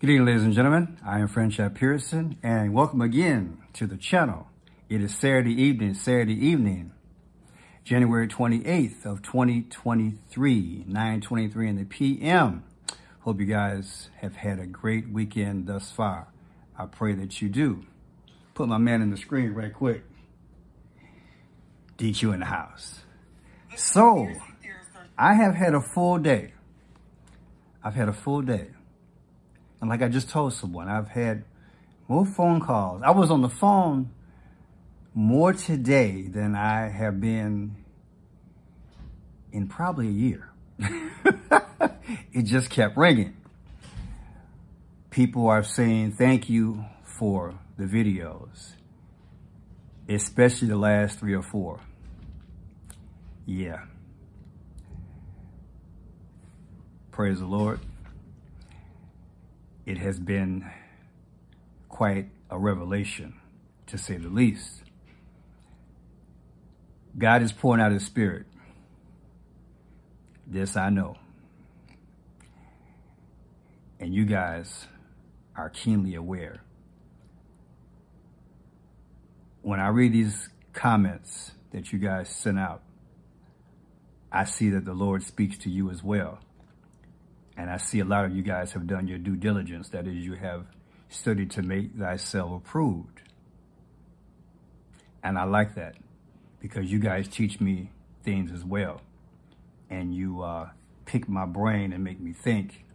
Good evening, ladies and gentlemen. I am Franchot Pearson, and welcome again to the channel. It is Saturday evening, Saturday evening, January 28th of 2023, 9.23 in the p.m. Hope you guys have had a great weekend thus far. I pray that you do. Put my man in the screen right quick. DQ in the house. So, I have had a full day. I've had a full day. And like I just told someone, I've had more phone calls. I was on the phone more today than I have been in probably a year. it just kept ringing. People are saying thank you for the videos, especially the last three or four. Yeah. Praise the Lord. It has been quite a revelation, to say the least. God is pouring out his spirit. This I know. And you guys are keenly aware. When I read these comments that you guys sent out, I see that the Lord speaks to you as well. And I see a lot of you guys have done your due diligence. That is, you have studied to make thyself approved. And I like that because you guys teach me things as well. And you uh, pick my brain and make me think.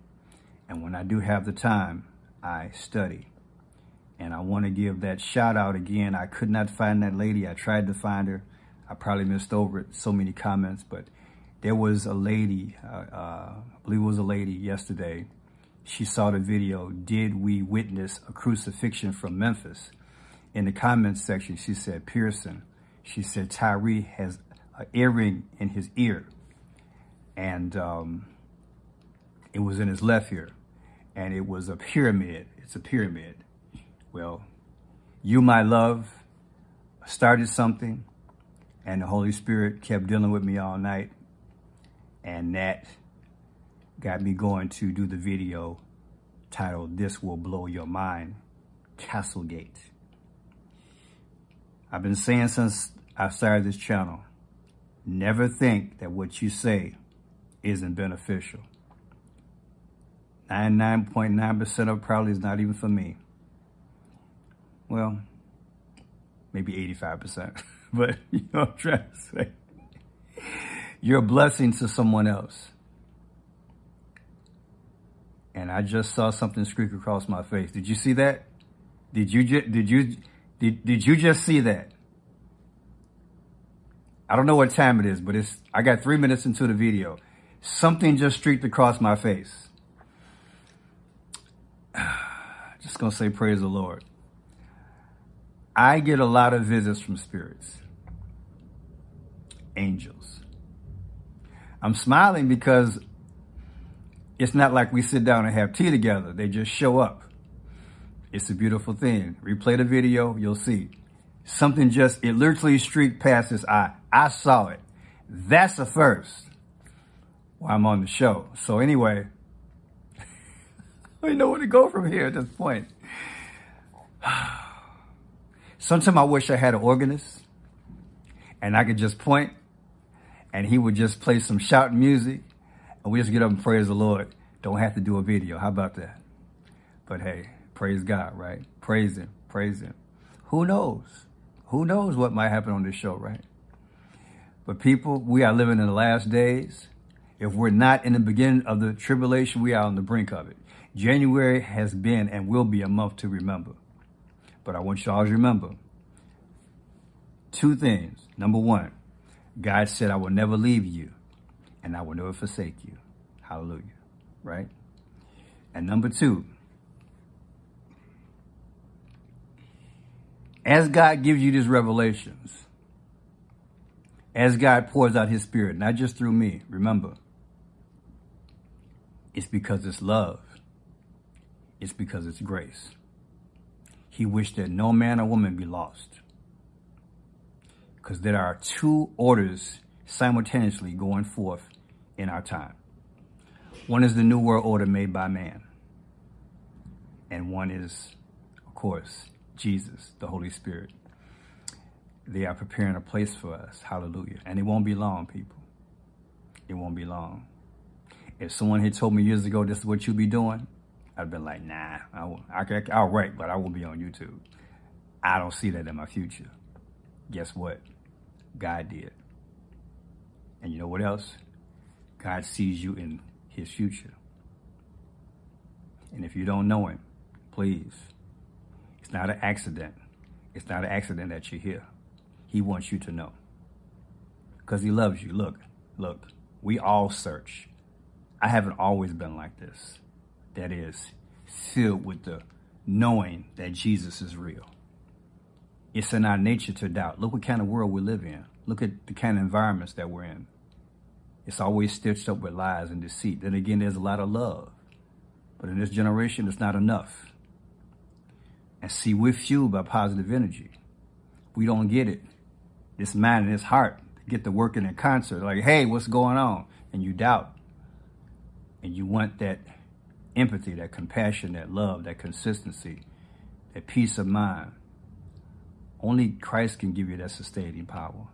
And when I do have the time, I study. And I want to give that shout out again. I could not find that lady. I tried to find her. I probably missed over it. So many comments, but there was a lady, uh, uh, I believe it was a lady yesterday. She saw the video, Did We Witness a Crucifixion from Memphis? In the comments section, she said, Pearson. She said, Tyre has an earring in his ear. And um, it was in his left ear. And it was a pyramid. It's a pyramid. Well, you, my love, started something. And the Holy Spirit kept dealing with me all night and that got me going to do the video titled This Will Blow Your Mind, Castlegate. I've been saying since I started this channel, never think that what you say isn't beneficial. 99.9% of probably is not even for me. Well, maybe 85%, but you know what I'm trying to say. You're a blessing to someone else. And I just saw something streak across my face. Did you see that? Did you just, did you, did, did you just see that? I don't know what time it is, but it's, I got three minutes into the video. Something just streaked across my face. Just gonna say praise the Lord. I get a lot of visits from spirits, angels. I'm smiling because it's not like we sit down and have tea together. They just show up. It's a beautiful thing. Replay the video, you'll see. Something just, it literally streaked past his eye. I saw it. That's a first while I'm on the show. So anyway, I know where to go from here at this point. Sometimes I wish I had an organist and I could just point and he would just play some shouting music and we just get up and praise the Lord. Don't have to do a video. How about that? But hey, praise God, right? Praise him, praise him. Who knows? Who knows what might happen on this show, right? But people, we are living in the last days. If we're not in the beginning of the tribulation, we are on the brink of it. January has been and will be a month to remember. But I want you all to remember two things. Number one, God said, I will never leave you and I will never forsake you. Hallelujah. Right? And number two, as God gives you these revelations, as God pours out his spirit, not just through me, remember, it's because it's love. It's because it's grace. He wished that no man or woman be lost because there are two orders simultaneously going forth in our time. One is the New World Order made by man. and one is, of course, Jesus, the Holy Spirit. They are preparing a place for us. Hallelujah. And it won't be long, people. It won't be long. If someone had told me years ago this is what you'll be doing, I'd have been like, nah, I, I, I'll write, but I won't be on YouTube. I don't see that in my future. Guess what? God did. And you know what else? God sees you in his future. And if you don't know him, please, it's not an accident. It's not an accident that you're here. He wants you to know. Because he loves you. Look, look, we all search. I haven't always been like this. That is, filled with the knowing that Jesus is real. It's in our nature to doubt. Look what kind of world we live in. Look at the kind of environments that we're in. It's always stitched up with lies and deceit. Then again, there's a lot of love. But in this generation, it's not enough. And see, we're fueled by positive energy. We don't get it. This mind and this heart get to working in concert. Like, hey, what's going on? And you doubt. And you want that empathy, that compassion, that love, that consistency, that peace of mind. Only Christ can give you that sustaining power.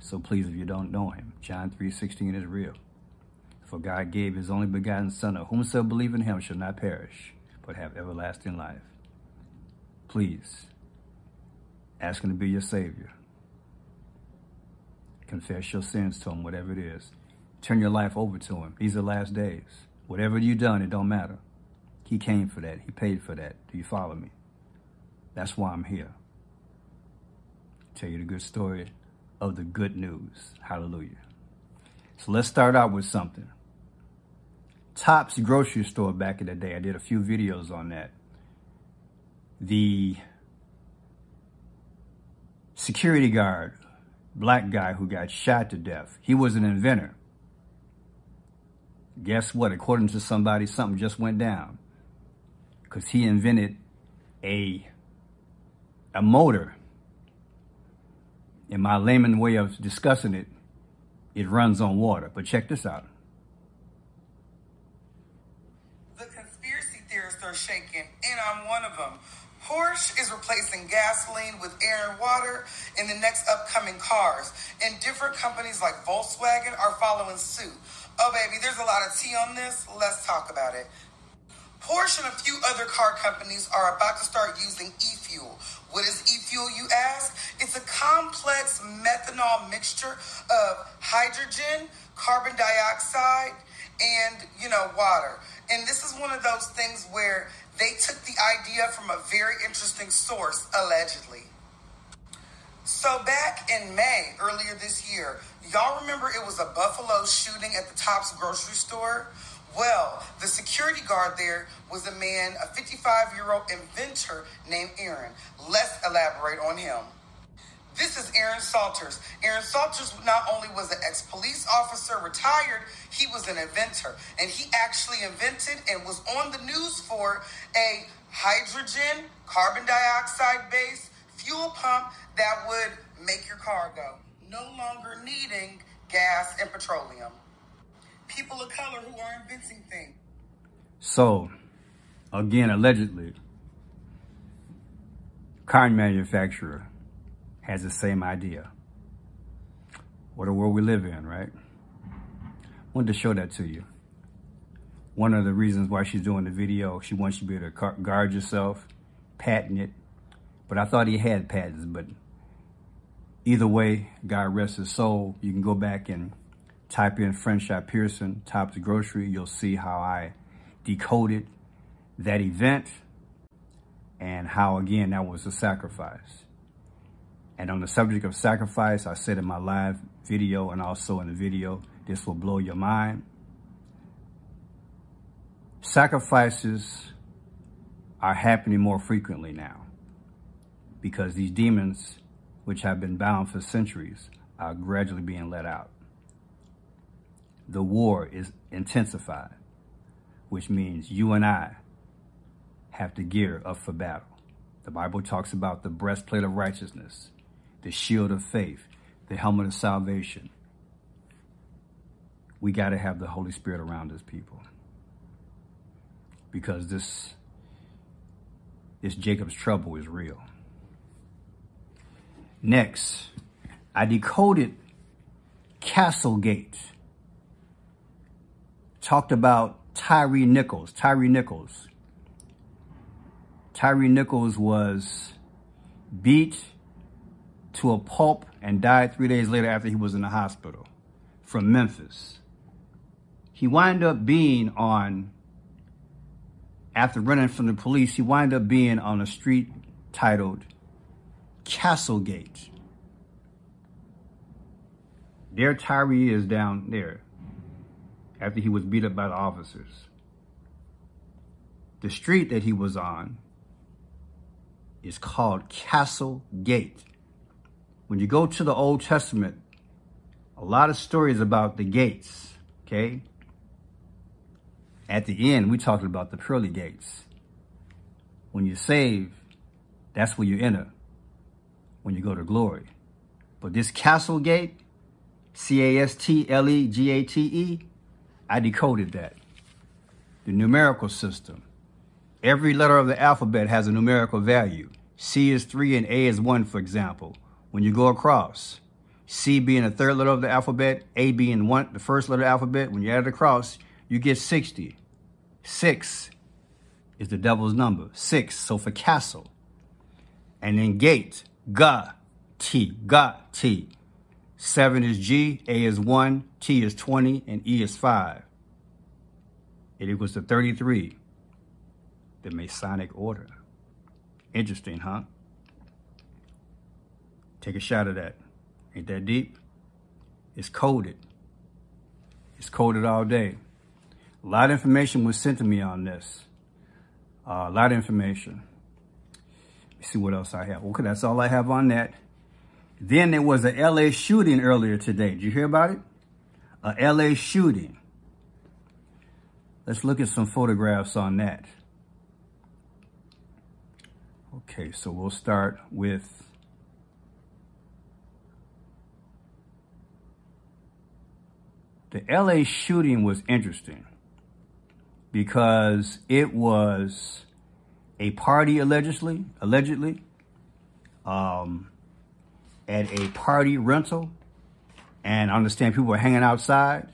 So please, if you don't know him, John 3.16 is real. For God gave his only begotten Son, of whomsoever believe in him shall not perish, but have everlasting life. Please, ask him to be your Savior. Confess your sins to him, whatever it is. Turn your life over to him. These are last days. Whatever you've done, it don't matter. He came for that. He paid for that. Do you follow me? That's why I'm here. Tell you the good story of the good news. Hallelujah. So let's start out with something. Tops grocery store back in the day. I did a few videos on that. The security guard, black guy who got shot to death, he was an inventor. Guess what? According to somebody, something just went down. Because he invented a, a motor in my layman way of discussing it, it runs on water. But check this out. The conspiracy theorists are shaking, and I'm one of them. Porsche is replacing gasoline with air and water in the next upcoming cars, and different companies like Volkswagen are following suit. Oh, baby, there's a lot of tea on this. Let's talk about it. Porsche and a few other car companies are about to start using e-fuel. What is e-fuel, you mixture of hydrogen, carbon dioxide, and, you know, water. And this is one of those things where they took the idea from a very interesting source, allegedly. So back in May, earlier this year, y'all remember it was a Buffalo shooting at the Tops grocery store? Well, the security guard there was a man, a 55 year old inventor named Aaron. Let's elaborate on him. This is Aaron Salters. Aaron Salters not only was an ex police officer retired, he was an inventor. And he actually invented and was on the news for a hydrogen, carbon dioxide based fuel pump that would make your car go, no longer needing gas and petroleum people of color who are inventing things. So, again, allegedly, car manufacturer has the same idea. What a world we live in, right? Wanted to show that to you. One of the reasons why she's doing the video, she wants you to be able to guard yourself, patent it. But I thought he had patents, but either way, God rest his soul. You can go back and type in French Franchot Pearson, Tops Grocery, you'll see how I decoded that event and how, again, that was a sacrifice. And on the subject of sacrifice, I said in my live video and also in the video, this will blow your mind. Sacrifices are happening more frequently now because these demons, which have been bound for centuries, are gradually being let out the war is intensified, which means you and I have to gear up for battle. The Bible talks about the breastplate of righteousness, the shield of faith, the helmet of salvation. We got to have the Holy Spirit around us, people. Because this this Jacob's trouble is real. Next, I decoded Castlegate. Talked about Tyre Nichols. Tyre Nichols. Tyre Nichols was beat to a pulp and died three days later after he was in the hospital from Memphis. He wound up being on, after running from the police, he wound up being on a street titled Castlegate. There Tyre is down there after he was beat up by the officers. The street that he was on is called Castle Gate. When you go to the Old Testament, a lot of stories about the gates, okay? At the end, we talking about the pearly gates. When you save, that's where you enter when you go to glory. But this castle gate, C-A-S-T-L-E-G-A-T-E, I decoded that. The numerical system. Every letter of the alphabet has a numerical value. C is 3 and A is 1, for example. When you go across, C being the third letter of the alphabet, A being one, the first letter of the alphabet, when you add it across, you get 60. 6 is the devil's number. 6, so for castle. And then gate, Ga, T, Ga, T. Seven is G, A is one, T is 20, and E is five. It equals to 33, the Masonic order. Interesting, huh? Take a shot of that. Ain't that deep? It's coded. It's coded all day. A lot of information was sent to me on this. Uh, a lot of information. Let's see what else I have. Okay, that's all I have on that. Then there was a LA shooting earlier today. Did you hear about it? A LA shooting. Let's look at some photographs on that. Okay, so we'll start with the LA shooting was interesting because it was a party allegedly, allegedly, um, at a party rental, and I understand people were hanging outside.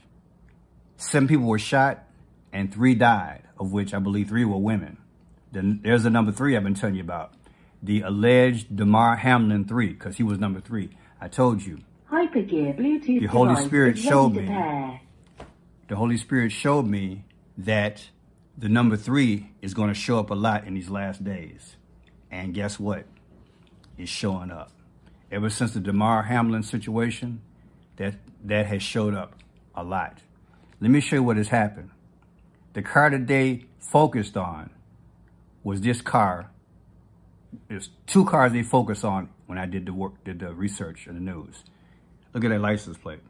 Seven people were shot, and three died, of which I believe three were women. Then there's the number three I've been telling you about, the alleged Damar Hamlin three, because he was number three. I told you. Hypergear Bluetooth The Holy Spirit showed me. the Holy Spirit showed me that the number three is going to show up a lot in these last days. And guess what? It's showing up. Ever since the Damar Hamlin situation, that, that has showed up a lot. Let me show you what has happened. The car that they focused on was this car. There's two cars they focused on when I did the work, did the research in the news. Look at that license plate.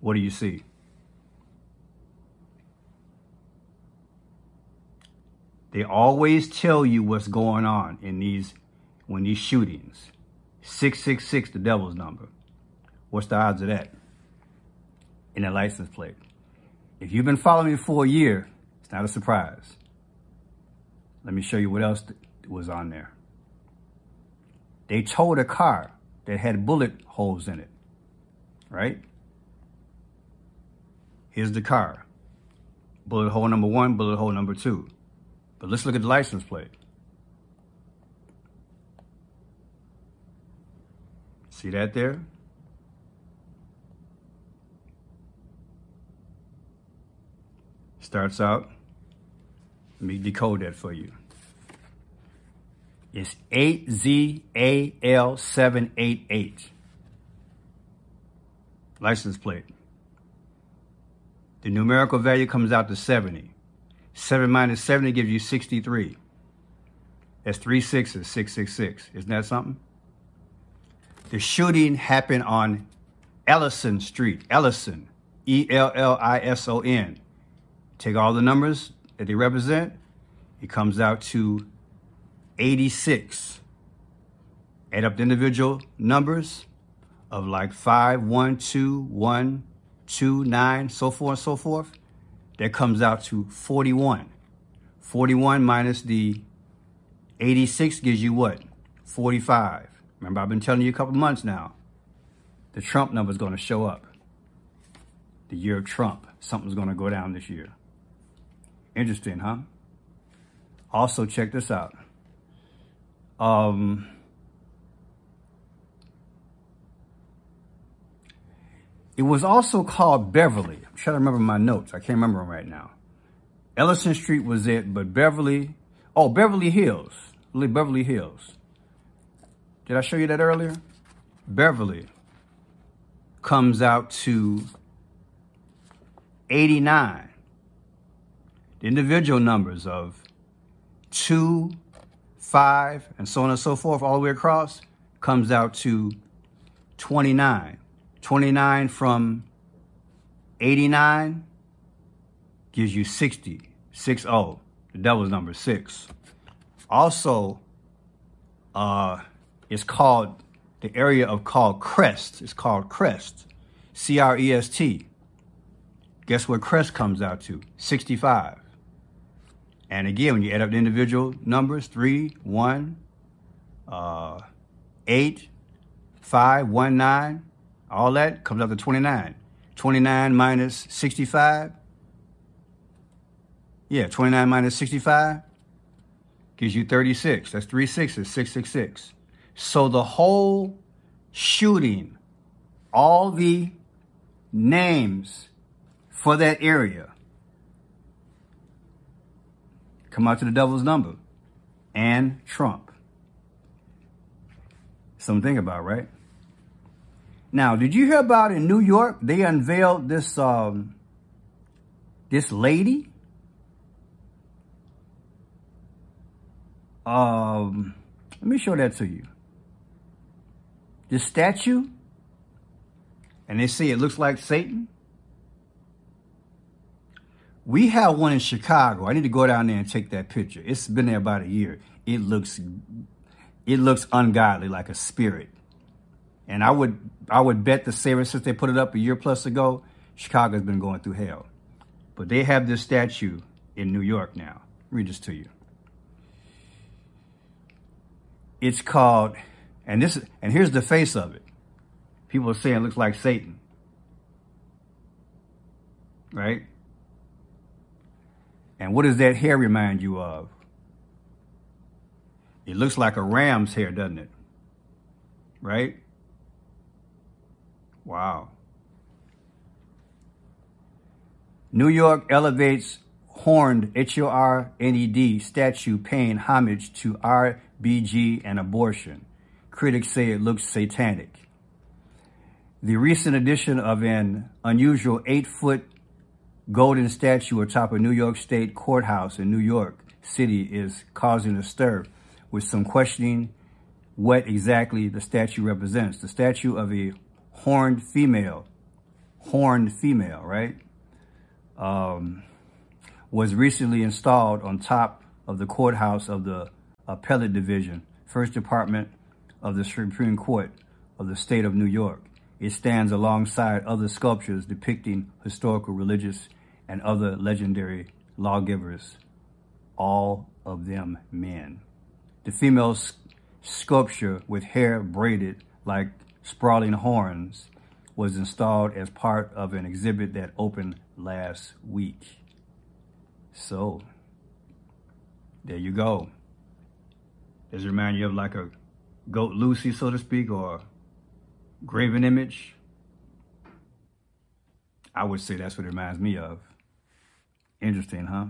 What do you see? They always tell you what's going on in these when these shootings. 666 the devil's number. What's the odds of that? In a license plate. If you've been following me for a year, it's not a surprise. Let me show you what else was on there. They towed a car that had bullet holes in it. Right? Here's the car. Bullet hole number one, bullet hole number two. But let's look at the license plate. See that there? Starts out. Let me decode that for you. It's 8ZAL788. License plate. The numerical value comes out to 70. 7 minus 70 gives you 63. That's three sixes, 666. Isn't that something? The shooting happened on Ellison Street. Ellison. E L L I S O N. Take all the numbers that they represent, it comes out to 86. Add up the individual numbers of like 5, 1, 2, 1, 2, 9, so forth and so forth. That comes out to 41. 41 minus the 86 gives you what? 45. Remember, I've been telling you a couple months now. The Trump number is going to show up. The year of Trump. Something's going to go down this year. Interesting, huh? Also, check this out. Um, it was also called Beverly. I'm trying to remember my notes. I can't remember them right now. Ellison Street was it, but Beverly, oh, Beverly Hills. Beverly Hills. Did I show you that earlier? Beverly comes out to 89. The individual numbers of 2, 5, and so on and so forth, all the way across, comes out to 29. 29 from 89 gives you 60. 6 0. The devil's number 6. Also, uh, it's called, the area of called Crest. It's called Crest. C R E S T. Guess what Crest comes out to? 65. And again, when you add up the individual numbers, 3, 1, uh, 8, 5, 1, 9, all that comes out to 29. 29 minus 65. Yeah, 29 minus 65 gives you 36. That's three sixes, 666. So the whole shooting, all the names for that area come out to the devil's number and Trump. Something to think about, right? Now, did you hear about in New York? They unveiled this um, this lady. Um, let me show that to you. This statue, and they say it looks like Satan. We have one in Chicago. I need to go down there and take that picture. It's been there about a year. It looks, it looks ungodly, like a spirit. And I would I would bet the same since they put it up a year plus ago, Chicago's been going through hell. But they have this statue in New York now. Read this to you. It's called, and this and here's the face of it. People are saying it looks like Satan. Right? And what does that hair remind you of? It looks like a ram's hair, doesn't it? Right? Wow. New York elevates horned H-O-R-N-E-D statue paying homage to RBG and abortion. Critics say it looks satanic. The recent addition of an unusual eight-foot golden statue atop a New York State courthouse in New York City is causing a stir, with some questioning what exactly the statue represents. The statue of a horned female, horned female, right? Um, was recently installed on top of the courthouse of the Appellate Division, First Department of the Supreme Court of the state of New York. It stands alongside other sculptures depicting historical, religious, and other legendary lawgivers, all of them men. The female sculpture with hair braided like sprawling horns was installed as part of an exhibit that opened last week. So, there you go. Does it remind you of like a goat Lucy, so to speak, or graven image? I would say that's what it reminds me of. Interesting, huh?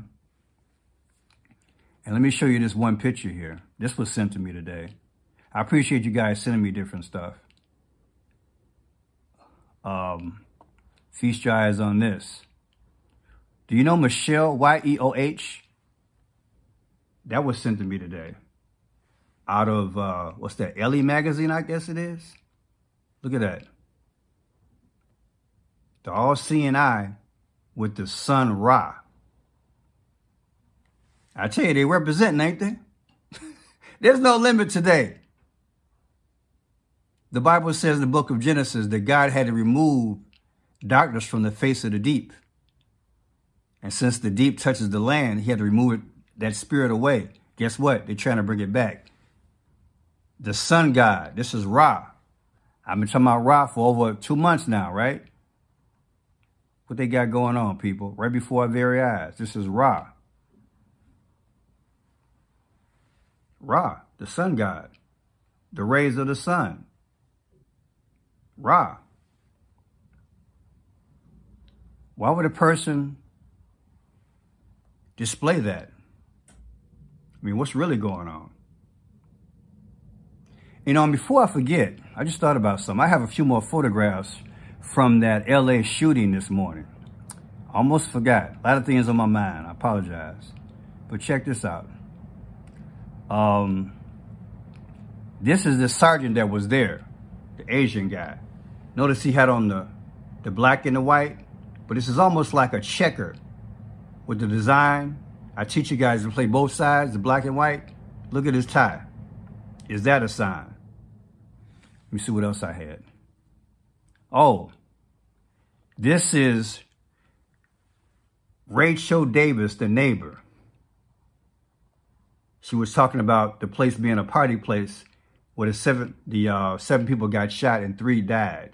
And let me show you this one picture here. This was sent to me today. I appreciate you guys sending me different stuff um, feast your eyes on this. Do you know Michelle, Y-E-O-H? That was sent to me today. Out of, uh, what's that, Elle magazine, I guess it is? Look at that. The all-seeing eye with the sun Ra. I tell you, they representing, ain't they? There's no limit today. The Bible says in the book of Genesis that God had to remove darkness from the face of the deep. And since the deep touches the land, he had to remove it, that spirit away. Guess what? They're trying to bring it back. The sun god, this is Ra. I've been talking about Ra for over two months now, right? What they got going on, people, right before our very eyes. This is Ra. Ra, the sun god, the rays of the sun. Ra. Why would a person display that? I mean, what's really going on? You know, and before I forget, I just thought about something. I have a few more photographs from that LA shooting this morning. Almost forgot. A lot of things on my mind. I apologize. But check this out. Um, this is the sergeant that was there, the Asian guy. Notice he had on the, the black and the white, but this is almost like a checker with the design. I teach you guys to play both sides, the black and white. Look at his tie. Is that a sign? Let me see what else I had. Oh, this is Rachel Davis, the neighbor. She was talking about the place being a party place where the seven the uh, seven people got shot and three died.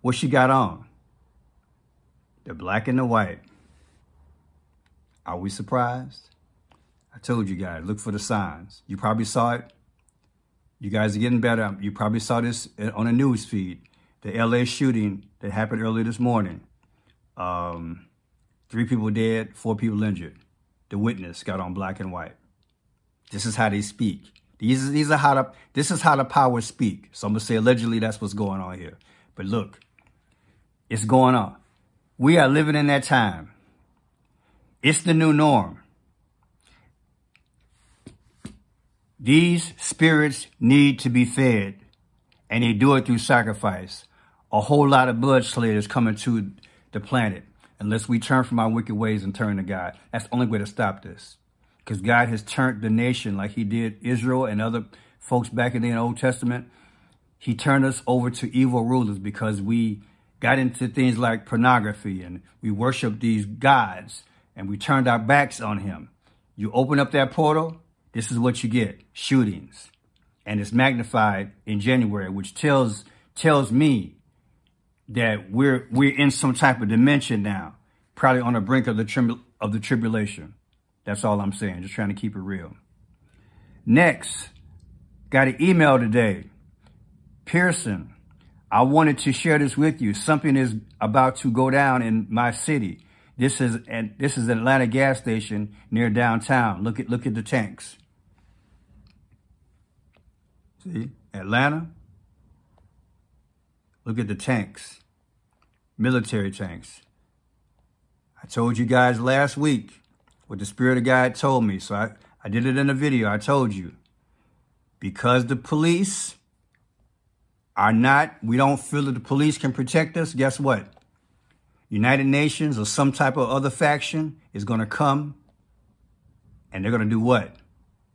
What she got on? The black and the white. Are we surprised? I told you guys, look for the signs. You probably saw it. You guys are getting better. You probably saw this on a news feed. The LA shooting that happened earlier this morning. Um, three people dead, four people injured. The witness got on black and white. This is how they speak. These, these are how the, this is how the powers speak. So I'm to say allegedly that's what's going on here. But look, it's going on. We are living in that time. It's the new norm. These spirits need to be fed, and they do it through sacrifice. A whole lot of blood is coming to the planet unless we turn from our wicked ways and turn to God. That's the only way to stop this because God has turned the nation like he did Israel and other folks back in the Old Testament. He turned us over to evil rulers because we got into things like pornography and we worshiped these gods and we turned our backs on him. You open up that portal, this is what you get, shootings. And it's magnified in January, which tells tells me that we're we're in some type of dimension now, probably on the brink of the of the tribulation. That's all I'm saying. Just trying to keep it real. Next, got an email today. Pearson, I wanted to share this with you. Something is about to go down in my city. This is and this is an Atlanta gas station near downtown. Look at look at the tanks. See? Atlanta. Look at the tanks. Military tanks. I told you guys last week what the Spirit of God told me. So I, I did it in a video. I told you. Because the police are not, we don't feel that the police can protect us, guess what? United Nations or some type of other faction is going to come and they're going to do what?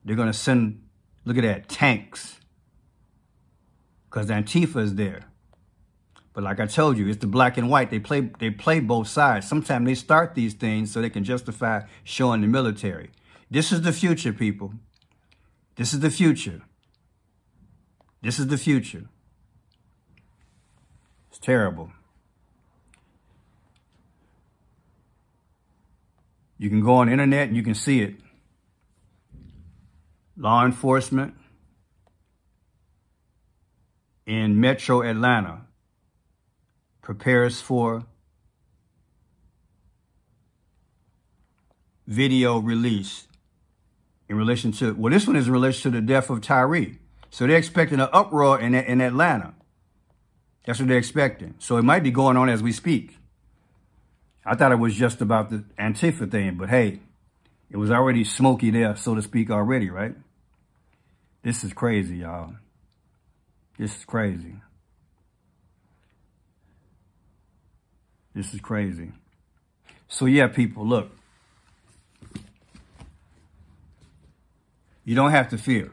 They're going to send, look at that, tanks. Because Antifa is there. But like I told you, it's the black and white. They play they play both sides. Sometimes they start these things so they can justify showing the military. This is the future, people. This is the future. This is the future. It's terrible. You can go on internet and you can see it. Law enforcement in metro Atlanta prepares for video release in relation to, well, this one is in relation to the death of Tyre. So they're expecting an uproar in, in Atlanta. That's what they're expecting. So it might be going on as we speak. I thought it was just about the Antifa thing, but hey, it was already smoky there, so to speak, already, right? This is crazy, y'all. This is crazy. This is crazy. So yeah, people, look. You don't have to fear.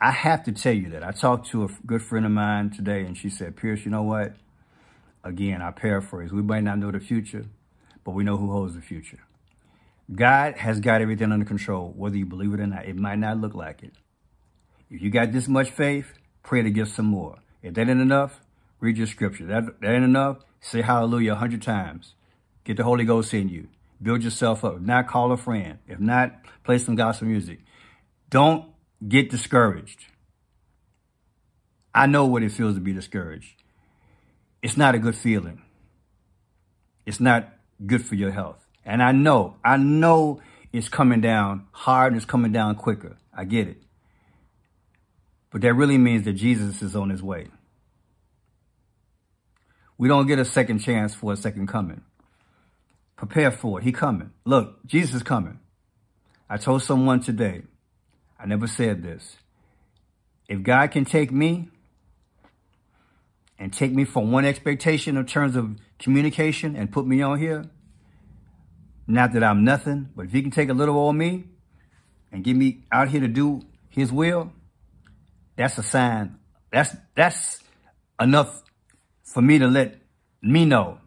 I have to tell you that. I talked to a good friend of mine today and she said, Pierce, you know what? Again, I paraphrase. We might not know the future, but we know who holds the future. God has got everything under control, whether you believe it or not. It might not look like it. If you got this much faith, pray to get some more. If that ain't enough, read your scripture. That, that ain't enough, say hallelujah a hundred times. Get the Holy Ghost in you. Build yourself up. If not, call a friend. If not, play some gospel music. Don't get discouraged. I know what it feels to be discouraged. It's not a good feeling. It's not good for your health. And I know, I know it's coming down hard and it's coming down quicker. I get it. But that really means that Jesus is on his way. We don't get a second chance for a second coming. Prepare for it. He coming. Look, Jesus is coming. I told someone today, I never said this. If God can take me and take me from one expectation in terms of communication and put me on here, not that I'm nothing, but if he can take a little old me and get me out here to do his will, that's a sign. That's that's enough for me to let me know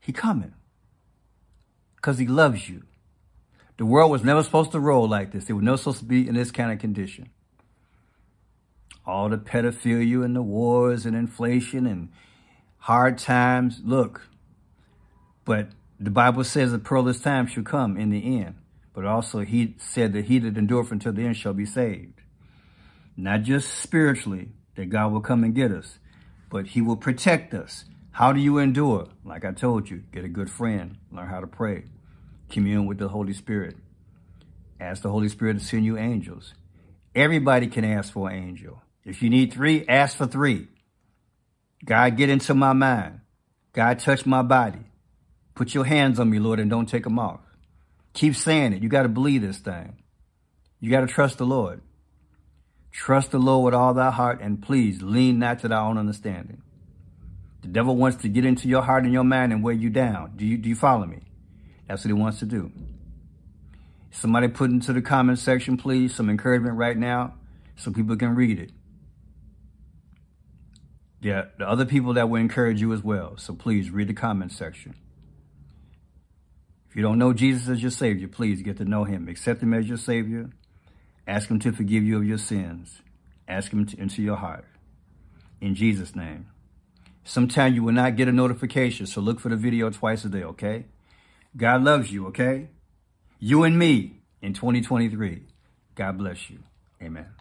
he coming. Cause he loves you. The world was never supposed to roll like this. It was never supposed to be in this kind of condition. All the pedophilia and the wars and inflation and hard times. Look, but the Bible says the perilous time shall come in the end. But also he said that he that endureth until the end shall be saved. Not just spiritually, that God will come and get us, but he will protect us. How do you endure? Like I told you, get a good friend, learn how to pray, commune with the Holy Spirit. Ask the Holy Spirit to send you angels. Everybody can ask for an angel. If you need three, ask for three. God, get into my mind. God, touch my body. Put your hands on me, Lord, and don't take them off. Keep saying it. You got to believe this thing. You got to trust the Lord. Trust the Lord with all thy heart, and please lean not to thy own understanding. The devil wants to get into your heart and your mind and weigh you down. Do you, do you follow me? That's what he wants to do. Somebody put into the comment section, please, some encouragement right now so people can read it. Yeah, the other people that will encourage you as well. So please read the comment section. If you don't know Jesus as your Savior, please get to know him. Accept him as your Savior. Ask him to forgive you of your sins. Ask him to, into your heart. In Jesus' name. Sometimes you will not get a notification, so look for the video twice a day, okay? God loves you, okay? You and me in 2023. God bless you. Amen.